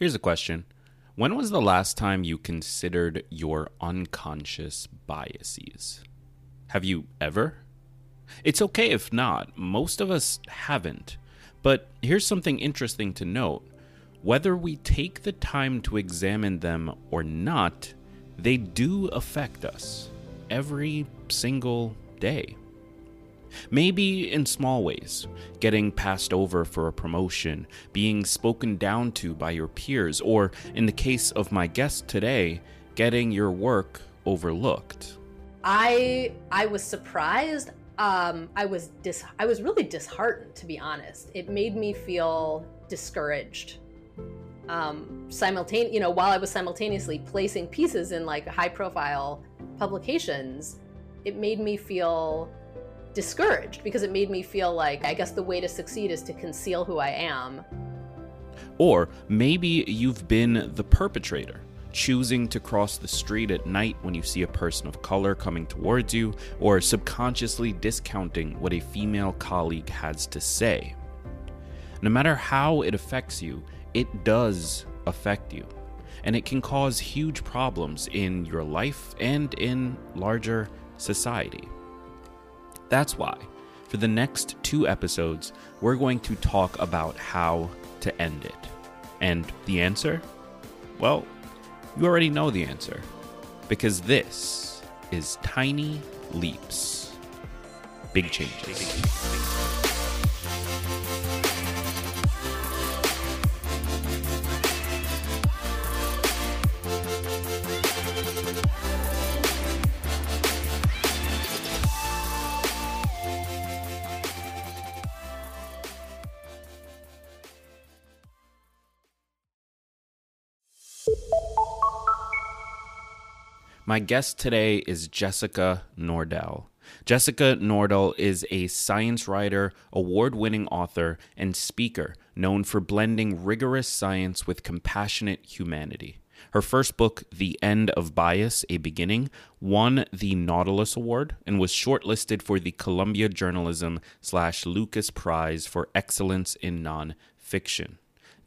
Here's a question When was the last time you considered your unconscious biases? Have you ever? It's okay if not, most of us haven't. But here's something interesting to note whether we take the time to examine them or not, they do affect us every single day. Maybe in small ways, getting passed over for a promotion, being spoken down to by your peers, or in the case of my guest today, getting your work overlooked. I I was surprised. Um, I was dis- I was really disheartened to be honest. It made me feel discouraged. Um, simultane- you know, while I was simultaneously placing pieces in like high profile publications, it made me feel discouraged because it made me feel like I guess the way to succeed is to conceal who I am. Or maybe you've been the perpetrator, choosing to cross the street at night when you see a person of color coming towards you, or subconsciously discounting what a female colleague has to say. No matter how it affects you, it does affect you. And it can cause huge problems in your life and in larger society. That's why, for the next two episodes, we're going to talk about how to end it. And the answer? Well, you already know the answer. Because this is Tiny Leaps. Big changes. My guest today is Jessica Nordell. Jessica Nordell is a science writer, award winning author, and speaker known for blending rigorous science with compassionate humanity. Her first book, The End of Bias A Beginning, won the Nautilus Award and was shortlisted for the Columbia Journalism slash Lukas Prize for Excellence in Nonfiction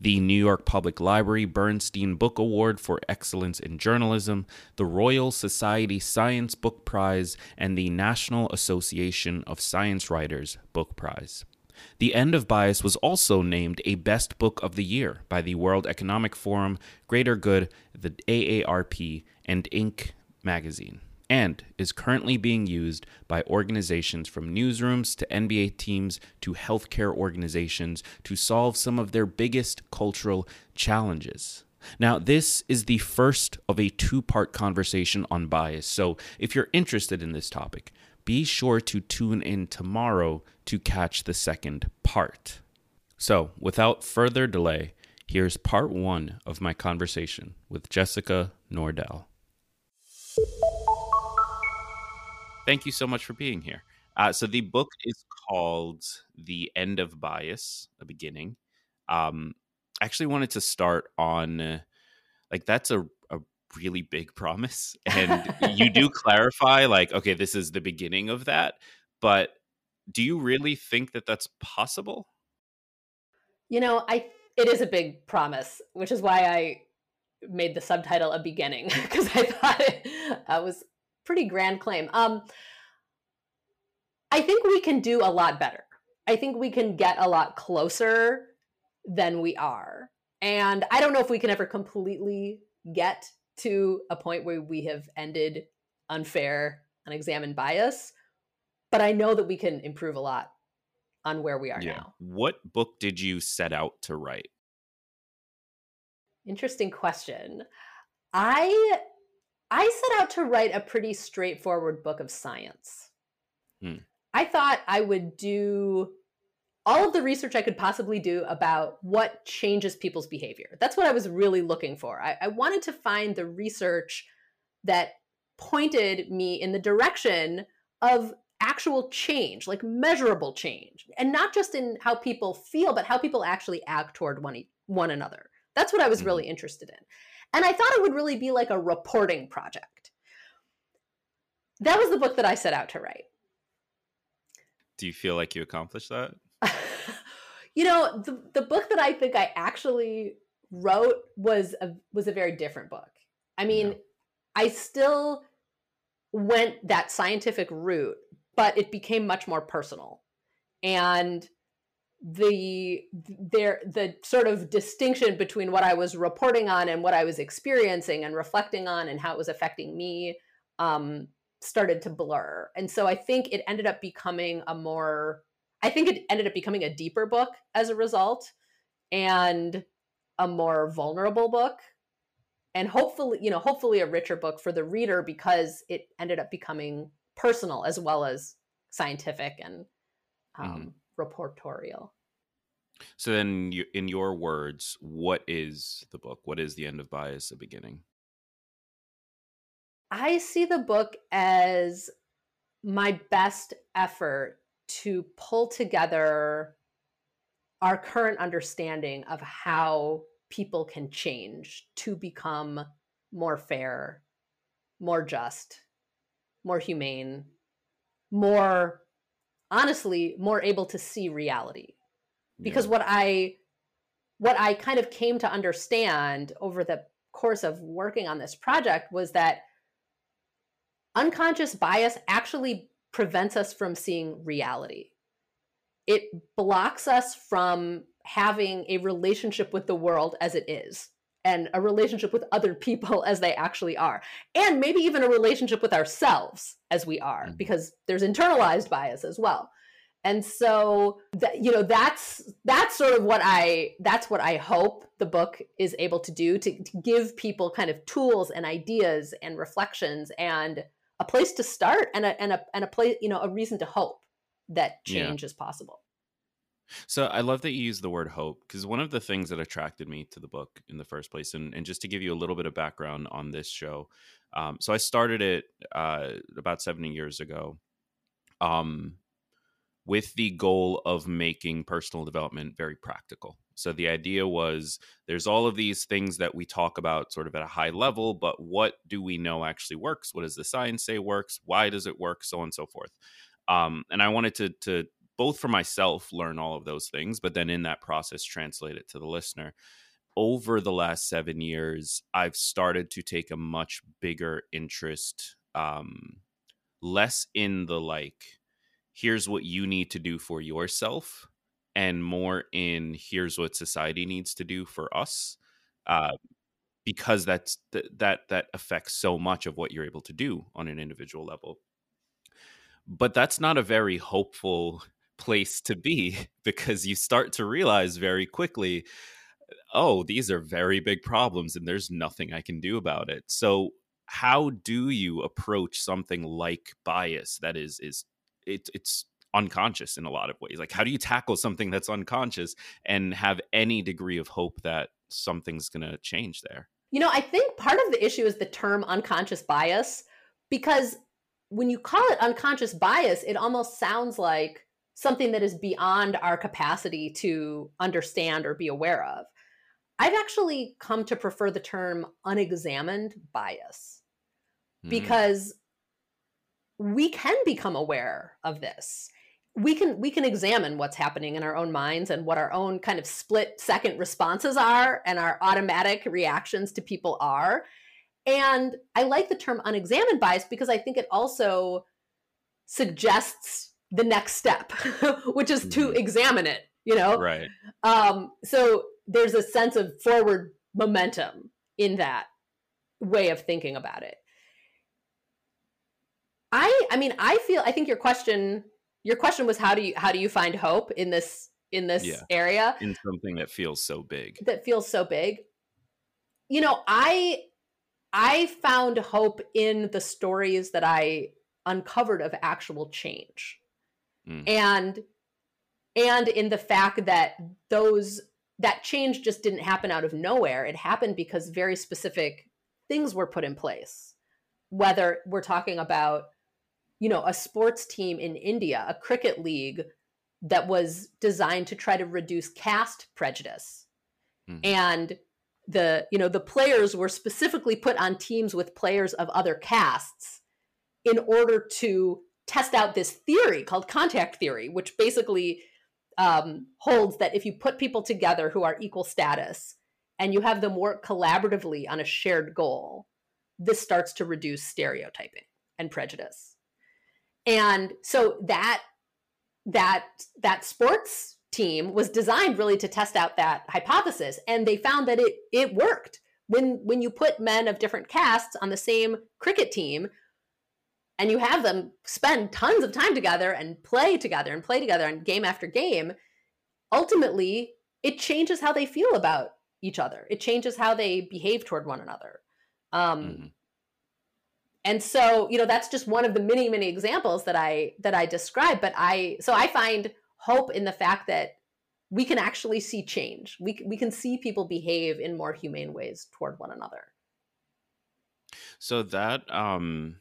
the New York Public Library Bernstein Book Award for Excellence in Journalism, the Royal Society Science Book Prize, and the National Association of Science Writers Book Prize. The End of Bias was also named a Best Book of the Year by the World Economic Forum, Greater Good, the AARP, and Inc. magazine and is currently being used by organizations from newsrooms to NBA teams to healthcare organizations to solve some of their biggest cultural challenges. Now, this is the first of a two part conversation on bias, so if you're interested in this topic, be sure to tune in tomorrow to catch the second part. So, without further delay, here's part one of my conversation with Jessica Nordell. Thank you so much for being here. Uh, so the book is called "The End of Bias: A Beginning." Um, I actually wanted to start on uh, like that's a, a really big promise, and you do clarify like, okay, this is the beginning of that. But do you really think that that's possible? You know, I it is a big promise, which is why I made the subtitle a beginning because I thought it uh, was pretty grand claim. Um, I think we can do a lot better. I think we can get a lot closer than we are. And I don't know if we can ever completely get to a point where we have ended unfair, unexamined bias, but I know that we can improve a lot on where we are yeah. now. What book did you set out to write? Interesting question. I I set out to write a pretty straightforward book of science. Hmm. I thought I would do all of the research I could possibly do about what changes people's behavior. That's what I was really looking for. I, I wanted to find the research that pointed me in the direction of actual change, like measurable change, and not just in how people feel, but how people actually act toward one, one another. That's what I was really mm-hmm. interested in. And I thought it would really be like a reporting project. That was the book that I set out to write. Do you feel like you accomplished that? you know, the, the book that I think I actually wrote was a was a very different book. I mean, yeah. I still went that scientific route, but it became much more personal. And the there the sort of distinction between what I was reporting on and what I was experiencing and reflecting on and how it was affecting me um, started to blur. And so I think it ended up becoming a more I think it ended up becoming a deeper book as a result and a more vulnerable book and hopefully you know hopefully a richer book for the reader because it ended up becoming personal as well as scientific and um, mm-hmm. Reportorial. So then you, in your words what is the book? What is the end of bias a beginning? I see the book as my best effort to pull together our current understanding of how people can change to become more fair, more just, more humane, more honestly, more able to see reality. Because yeah. what I what I kind of came to understand over the course of working on this project was that unconscious bias actually prevents us from seeing reality. It blocks us from having a relationship with the world as it is and a relationship with other people as they actually are and maybe even a relationship with ourselves as we are mm-hmm. because there's internalized bias as well and so that you know that's that's sort of what i that's what i hope the book is able to do to, to give people kind of tools and ideas and reflections and a place to start and a and a and a place you know a reason to hope that change yeah. is possible so I love that you use the word hope because one of the things that attracted me to the book in the first place, and, and just to give you a little bit of background on this show, um, so I started it uh, about 70 years ago, um, with the goal of making personal development very practical. So the idea was there's all of these things that we talk about sort of at a high level, but what do we know actually works? What does the science say works? Why does it work? So on and so forth. Um, and I wanted to to both for myself learn all of those things but then in that process translate it to the listener. Over the last seven years i've started to take a much bigger interest um less in the like here's what you need to do for yourself and more in here's what society needs to do for us uh, because that's th- that that affects so much of what you're able to do on an individual level. But that's not a very hopeful place to be because you start to realize very quickly oh these are very big problems and there's nothing i can do about it. So how do you approach something like bias that is is it, it's unconscious in a lot of ways? Like how do you tackle something that's unconscious and have any degree of hope that something's going to change there? You know i think part of the issue is the term unconscious bias because when you call it unconscious bias it almost sounds like something that is beyond our capacity to understand or be aware of. I've actually come to prefer the term unexamined bias mm. because we can become aware of this. We can we can examine what's happening in our own minds and what our own kind of split second responses are and our automatic reactions to people are. And I like the term unexamined bias because I think it also suggests the next step, which is to mm-hmm. examine it, you know? Right. Um, so there's a sense of forward momentum in that way of thinking about it. I I mean I feel I think your question your question was how do you how do you find hope in this in this yeah. area in something that feels so big that feels so big you know i i found hope in the stories that i uncovered of actual change mm. and and in the fact that those that change just didn't happen out of nowhere it happened because very specific things were put in place whether we're talking about you know a sports team in india a cricket league that was designed to try to reduce caste prejudice mm. and the you know the players were specifically put on teams with players of other castes in order to test out this theory called contact theory, which basically um, holds that if you put people together who are equal status, and you have them work collaboratively on a shared goal, this starts to reduce stereotyping and prejudice. And so that that that sports team was designed really to test out that hypothesis and they found that it it worked. When when you put men of different castes on the same cricket team and you have them spend tons of time together and play together and play together and game after game, ultimately it changes how they feel about each other. It changes how they behave toward one another. Um, mm-hmm. And so, you know, that's just one of the many, many examples that I that I describe. But I so I find hope in the fact that we can actually see change. We we can see people behave in more humane ways toward one another. So that um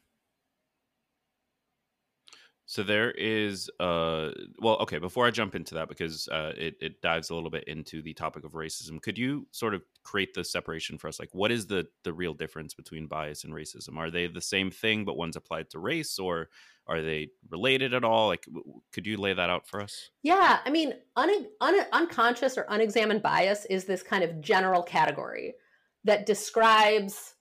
so there is uh well okay before I jump into that because uh, it it dives a little bit into the topic of racism. Could you sort of create the separation for us? Like what is the the real difference between bias and racism? Are they the same thing but one's applied to race or are they related at all? Like could you lay that out for us? Yeah, I mean un- un- unconscious or unexamined bias is this kind of general category that describes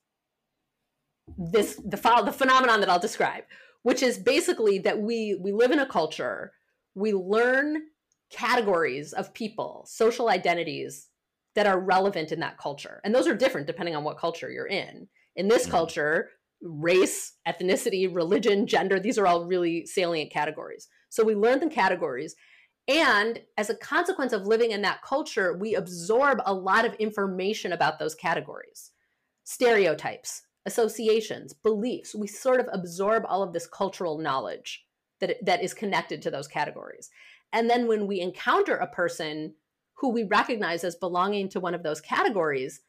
this the the phenomenon that I'll describe which is basically that we we live in a culture we learn categories of people social identities that are relevant in that culture. And those are different depending on what culture you're in. In this mm. culture race ethnicity religion gender these are all really salient categories. So we learn the categories. And as a consequence of living in that culture we absorb a lot of information about those categories. Stereotypes associations, beliefs. We sort of absorb all of this cultural knowledge that, that is connected to those categories. And then when we encounter a person who we recognize as belonging to one of those categories,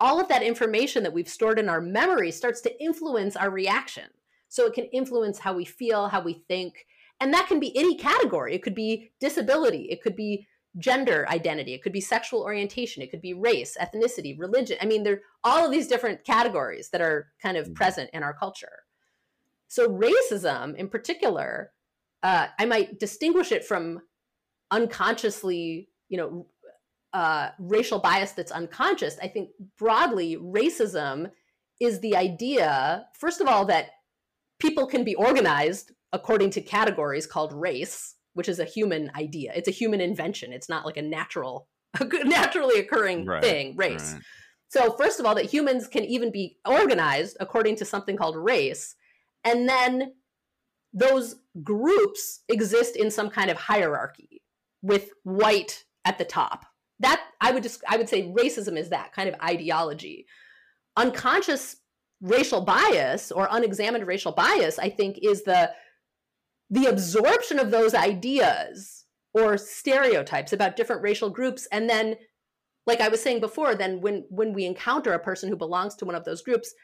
all of that information that we've stored in our memory starts to influence our reaction. So it can influence how we feel, how we think. And that can be any category. It could be disability, it could be gender identity, it could be sexual orientation, it could be race, ethnicity, religion. I mean, there are all of these different categories that are kind of mm-hmm. present in our culture. So, racism in particular, uh, I might distinguish it from unconsciously, you know, uh, racial bias that's unconscious. I think broadly, racism is the idea, first of all, that people can be organized according to categories called race which is a human idea. It's a human invention. It's not like a natural, naturally occurring right, thing, race. Right. So, first of all, that humans can even be organized according to something called race. And then those groups exist in some kind of hierarchy with white at the top. That I would just I would say racism is that kind of ideology. Unconscious racial bias or unexamined racial bias, I think, is the the absorption of those ideas or stereotypes about different racial groups and then like i was saying before then when when we encounter a person who belongs to one of those groups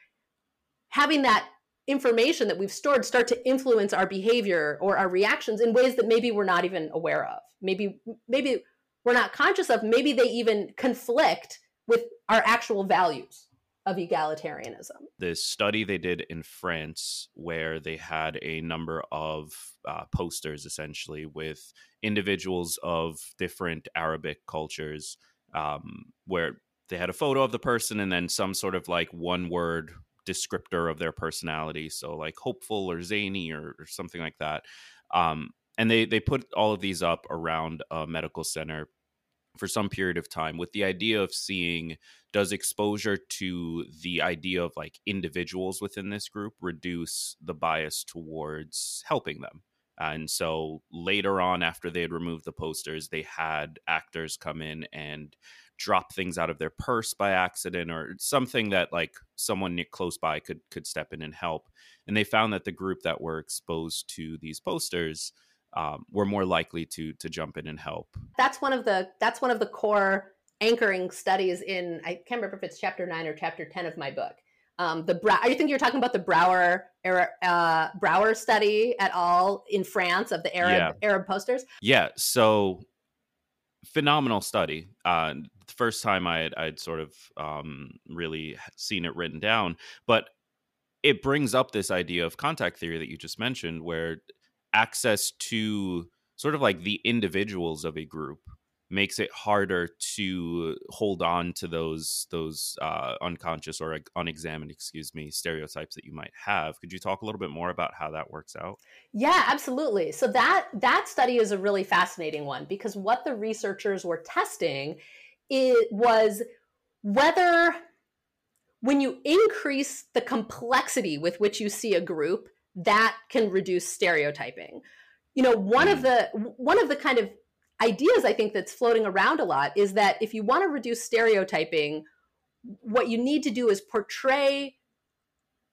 having that information that we've stored start to influence our behavior or our reactions in ways that maybe we're not even aware of. Maybe maybe we're not conscious of maybe they even conflict with our actual values of egalitarianism. The study they did in France, where they had a number of uh, posters essentially with individuals of different Arabic cultures, um, where they had a photo of the person and then some sort of like one word descriptor of their personality. So, like hopeful or zany or, or something like that. Um, and they, they put all of these up around a medical center for some period of time with the idea of seeing does exposure to the idea of like individuals within this group reduce the bias towards helping them? And so later on after they had removed the posters they had actors come in and drop things out of their purse by accident or something that like someone close by could could step in and help. And they found that the group that were exposed to these posters um, we're more likely to to jump in and help. That's one of the that's one of the core anchoring studies in I can't remember if it's chapter nine or chapter ten of my book. Um, the Brow, I think you're talking about the Brauer uh, Brauer study at all in France of the Arab yeah. Arab posters. Yeah, so phenomenal study. Uh, the first time I had I'd sort of um, really seen it written down, but it brings up this idea of contact theory that you just mentioned, where access to sort of like the individuals of a group makes it harder to hold on to those those uh, unconscious or unexamined, excuse me, stereotypes that you might have. Could you talk a little bit more about how that works out? Yeah, absolutely. So that that study is a really fascinating one because what the researchers were testing it was whether when you increase the complexity with which you see a group that can reduce stereotyping you know one mm. of the one of the kind of ideas I think that's floating around a lot is that if you want to reduce stereotyping, what you need to do is portray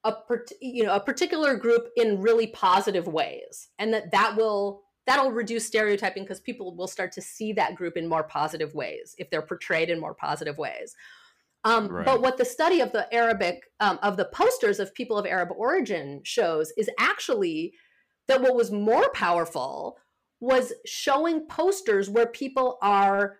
a you know a particular group in really positive ways, and that that will that'll reduce stereotyping because people will start to see that group in more positive ways if they're portrayed in more positive ways. Um, right. But what the study of the Arabic um, of the posters of people of Arab origin shows is actually that what was more powerful was showing posters where people are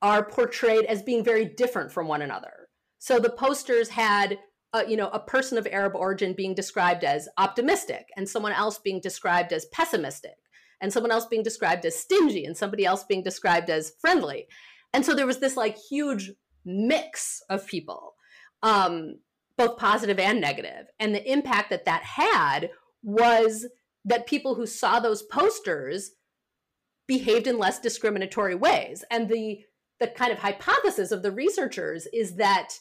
are portrayed as being very different from one another. So the posters had a, you know a person of Arab origin being described as optimistic and someone else being described as pessimistic and someone else being described as stingy and somebody else being described as friendly. And so there was this like huge mix of people um both positive and negative. And the impact that that had was that people who saw those posters behaved in less discriminatory ways. And the the kind of hypothesis of the researchers is that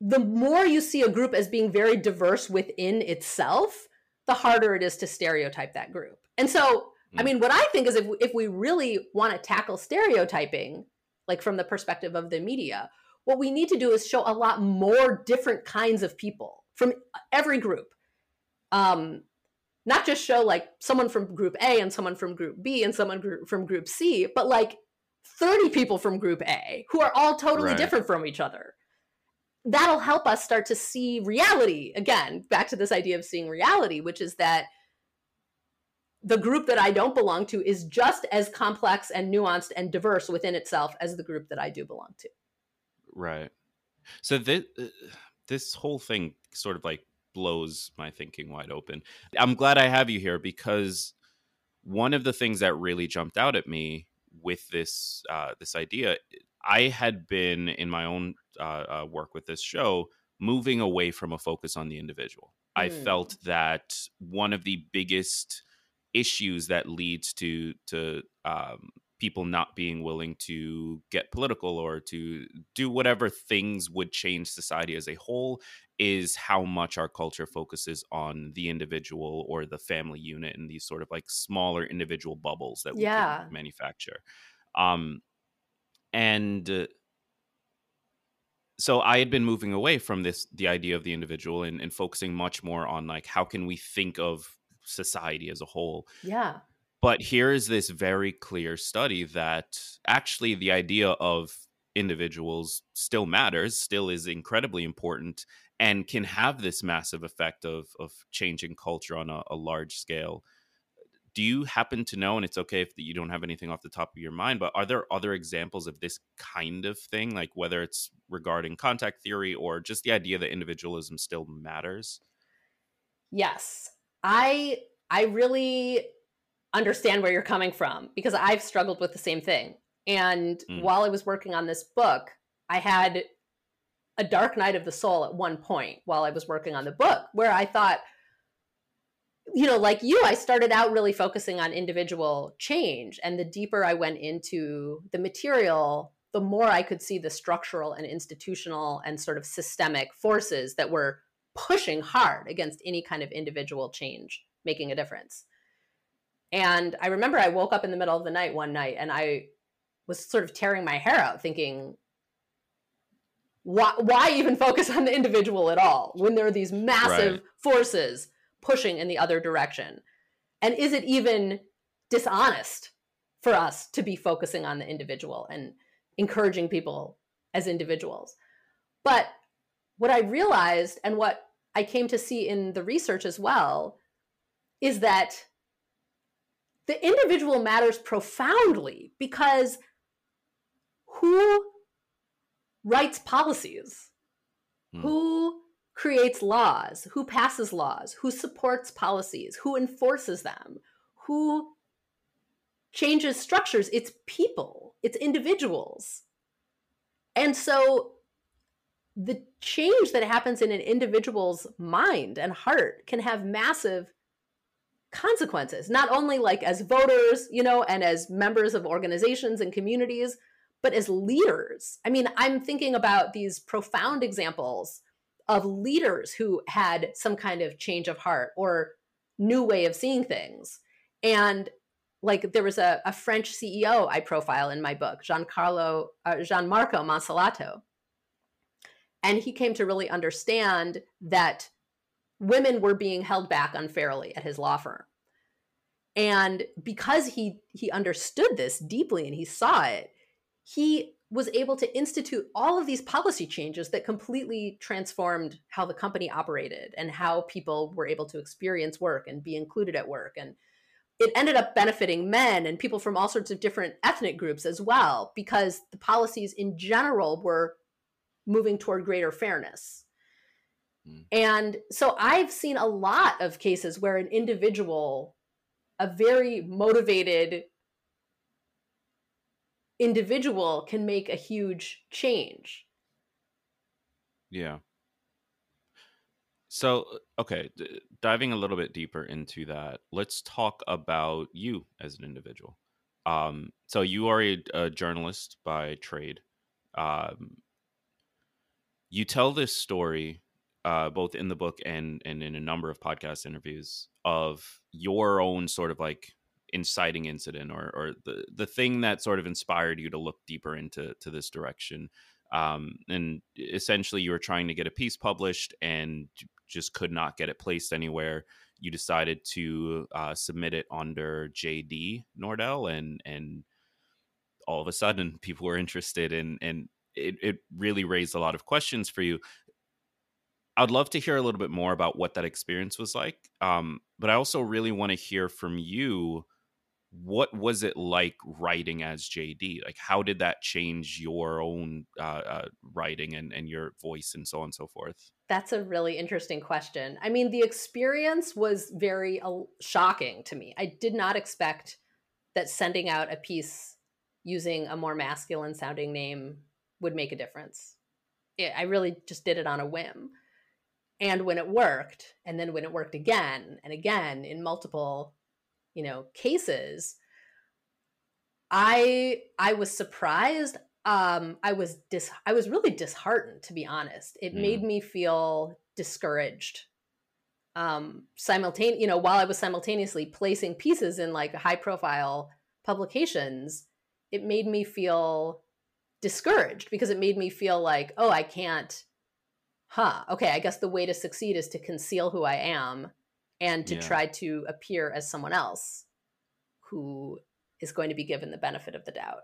the more you see a group as being very diverse within itself, the harder it is to stereotype that group. And so, I hmm. mean, what I think is if if we really want to tackle stereotyping, like from the perspective of the media, what we need to do is show a lot more different kinds of people from every group um, not just show like someone from group A and someone from group B and someone group from group C, but like 30 people from group A who are all totally right. different from each other. That'll help us start to see reality again, back to this idea of seeing reality, which is that the group that I don't belong to is just as complex and nuanced and diverse within itself as the group that I do belong to. Right. So this uh, this whole thing sort of like blows my thinking wide open. I'm glad I have you here because one of the things that really jumped out at me with this uh, this idea, I had been in my own uh, uh, work with this show moving away from a focus on the individual. Mm. I felt that one of the biggest issues that leads to to um, people not being willing to get political or to do whatever things would change society as a whole is how much our culture focuses on the individual or the family unit and these sort of like smaller individual bubbles that we yeah. manufacture. Um, and uh, so I had been moving away from this, the idea of the individual and, and focusing much more on like, how can we think of society as a whole? Yeah. But here is this very clear study that actually the idea of individuals still matters, still is incredibly important, and can have this massive effect of of changing culture on a, a large scale do you happen to know and it's okay if you don't have anything off the top of your mind but are there other examples of this kind of thing like whether it's regarding contact theory or just the idea that individualism still matters yes i i really understand where you're coming from because i've struggled with the same thing and mm. while i was working on this book i had a dark night of the soul at one point while I was working on the book where I thought, you know, like you, I started out really focusing on individual change. And the deeper I went into the material, the more I could see the structural and institutional and sort of systemic forces that were pushing hard against any kind of individual change making a difference. And I remember I woke up in the middle of the night one night and I was sort of tearing my hair out thinking, why, why even focus on the individual at all when there are these massive right. forces pushing in the other direction? And is it even dishonest for us to be focusing on the individual and encouraging people as individuals? But what I realized and what I came to see in the research as well is that the individual matters profoundly because who writes policies? Hmm. Who creates laws? Who passes laws? Who supports policies? Who enforces them? Who changes structures, it's people, it's individuals. And so the change that happens in an individual's mind and heart can have massive consequences, not only like as voters, you know, and as members of organizations and communities, but as leaders. I mean, I'm thinking about these profound examples of leaders who had some kind of change of heart or new way of seeing things. And like there was a, a French CEO I profile in my book, Giancarlo, uh, Gianmarco Monsalato. And he came to really understand that women were being held back unfairly at his law firm. And because he he understood this deeply and he saw it, he was able to institute all of these policy changes that completely transformed how the company operated and how people were able to experience work and be included at work and it ended up benefiting men and people from all sorts of different ethnic groups as well because the policies in general were moving toward greater fairness mm. and so i've seen a lot of cases where an individual a very motivated individual can make a huge change. Yeah. So, okay, d- diving a little bit deeper into that, let's talk about you as an individual. Um, so, you are a, a journalist by trade. Um, you tell this story uh, both in the book and and in a number of podcast interviews of your own sort of like inciting incident or or the the thing that sort of inspired you to look deeper into to this direction. Um, and essentially, you were trying to get a piece published and just could not get it placed anywhere. You decided to uh, submit it under JD Nordell, and and all of a sudden, people were interested, and and it, it really raised a lot of questions for you. I'd love to hear a little bit more about what that experience was like. Um, but I also really want to hear from you what was it like writing as JD? Like, how did that change your own uh, uh, writing and, and your voice and so on and so forth? That's a really interesting question. I mean, the experience was very uh, shocking to me. I did not expect that sending out a piece using a more masculine sounding name would make a difference. It, I really just did it on a whim. And when it worked, and then when it worked again and again in multiple, you know, cases, I I was surprised. Um, I was dis I was really disheartened to be honest. It mm. made me feel discouraged. Um, simultaneous, you know, while I was simultaneously placing pieces in like high profile publications, it made me feel discouraged because it made me feel like, oh, I can't huh, okay, I guess the way to succeed is to conceal who I am and to yeah. try to appear as someone else who is going to be given the benefit of the doubt.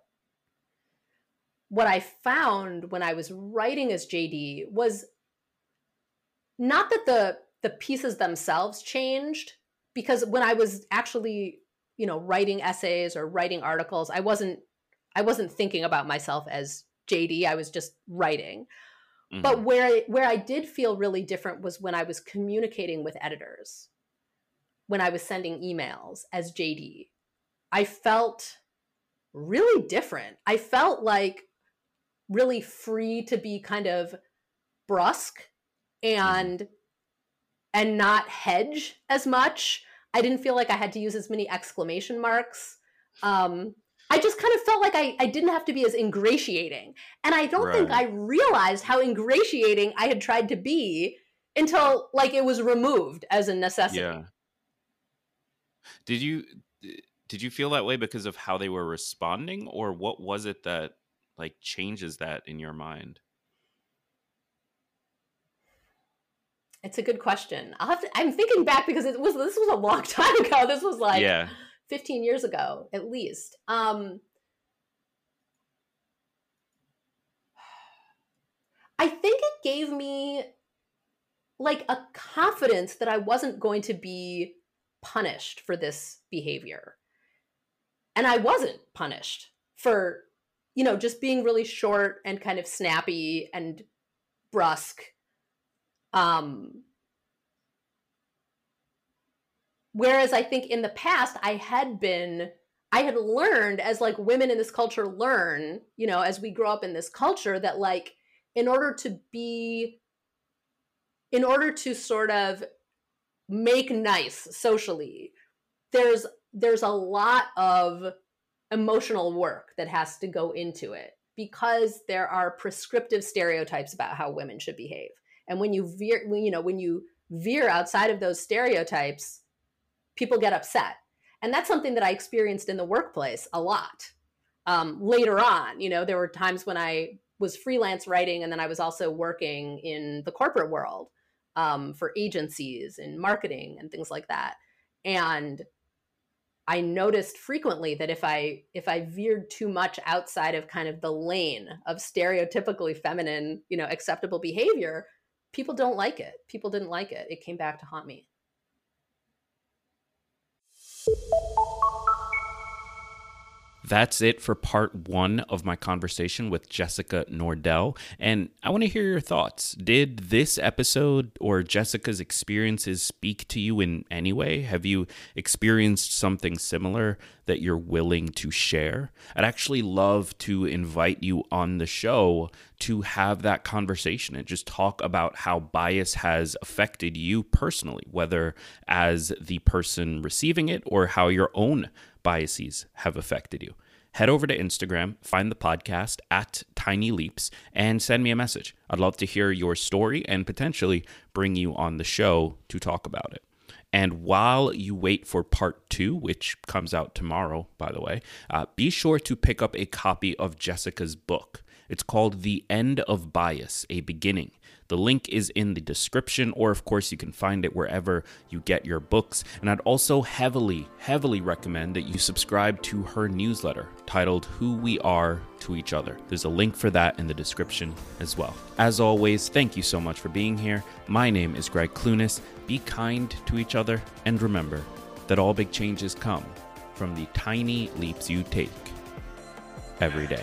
What I found when I was writing as JD was not that the the pieces themselves changed because when I was actually, you know, writing essays or writing articles, I wasn't I wasn't thinking about myself as JD, I was just writing. Mm-hmm. But where where I did feel really different was when I was communicating with editors. When I was sending emails as JD. I felt really different. I felt like really free to be kind of brusque and mm-hmm. and not hedge as much. I didn't feel like I had to use as many exclamation marks. Um, I just kind of felt like I, I didn't have to be as ingratiating. And I don't right. think I realized how ingratiating I had tried to be until like it was removed as a necessity. Yeah. Did you did you feel that way because of how they were responding or what was it that like changes that in your mind? It's a good question. I'll have to, I'm thinking back because it was this was a long time ago. This was like yeah 15 years ago at least. Um, i think it gave me like a confidence that i wasn't going to be punished for this behavior. And i wasn't punished for you know just being really short and kind of snappy and brusque. Um Whereas I think in the past, I had been I had learned as like women in this culture learn, you know, as we grow up in this culture that like in order to be in order to sort of make nice socially, there's there's a lot of emotional work that has to go into it because there are prescriptive stereotypes about how women should behave. And when you veer when you know, when you veer outside of those stereotypes, people get upset. And that's something that i experienced in the workplace a lot. Um, later on you know there were times when i was freelance writing and then i was also working in the corporate world um, for agencies and marketing and things like that. And i noticed frequently that if i if i veered too much outside of kind of the lane of stereotypically feminine you know acceptable behavior people don't like it. People didn't like it. It came back to haunt me that's it for part one of my conversation with Jessica Nordell. And I want to hear your thoughts. Did this episode or Jessica's experiences speak to you in any way? Have you experienced something similar that you're willing to share? I'd actually love to invite you on the show to have that conversation and just talk about how bias has affected you personally, whether as the person receiving it or how your own biases have affected you. Head over to Instagram, find the podcast at Tiny Leaps, and send me a message. I'd love to hear your story and potentially bring you on the show to talk about it. And while you wait for part two, which comes out tomorrow, by the way, uh, be sure to pick up a copy of Jessica's book. It's called The End of Bias A Beginning the link is in the description, or of course, you can find it wherever you get your books. And I'd also heavily, heavily recommend that you subscribe to her newsletter titled Who We Are to Each Other. There's a link for that in the description as well. As always, thank you so much for being here. My name is Gregg Clunis. Be kind to each other, and remember that all big changes come from the tiny leaps you take every day.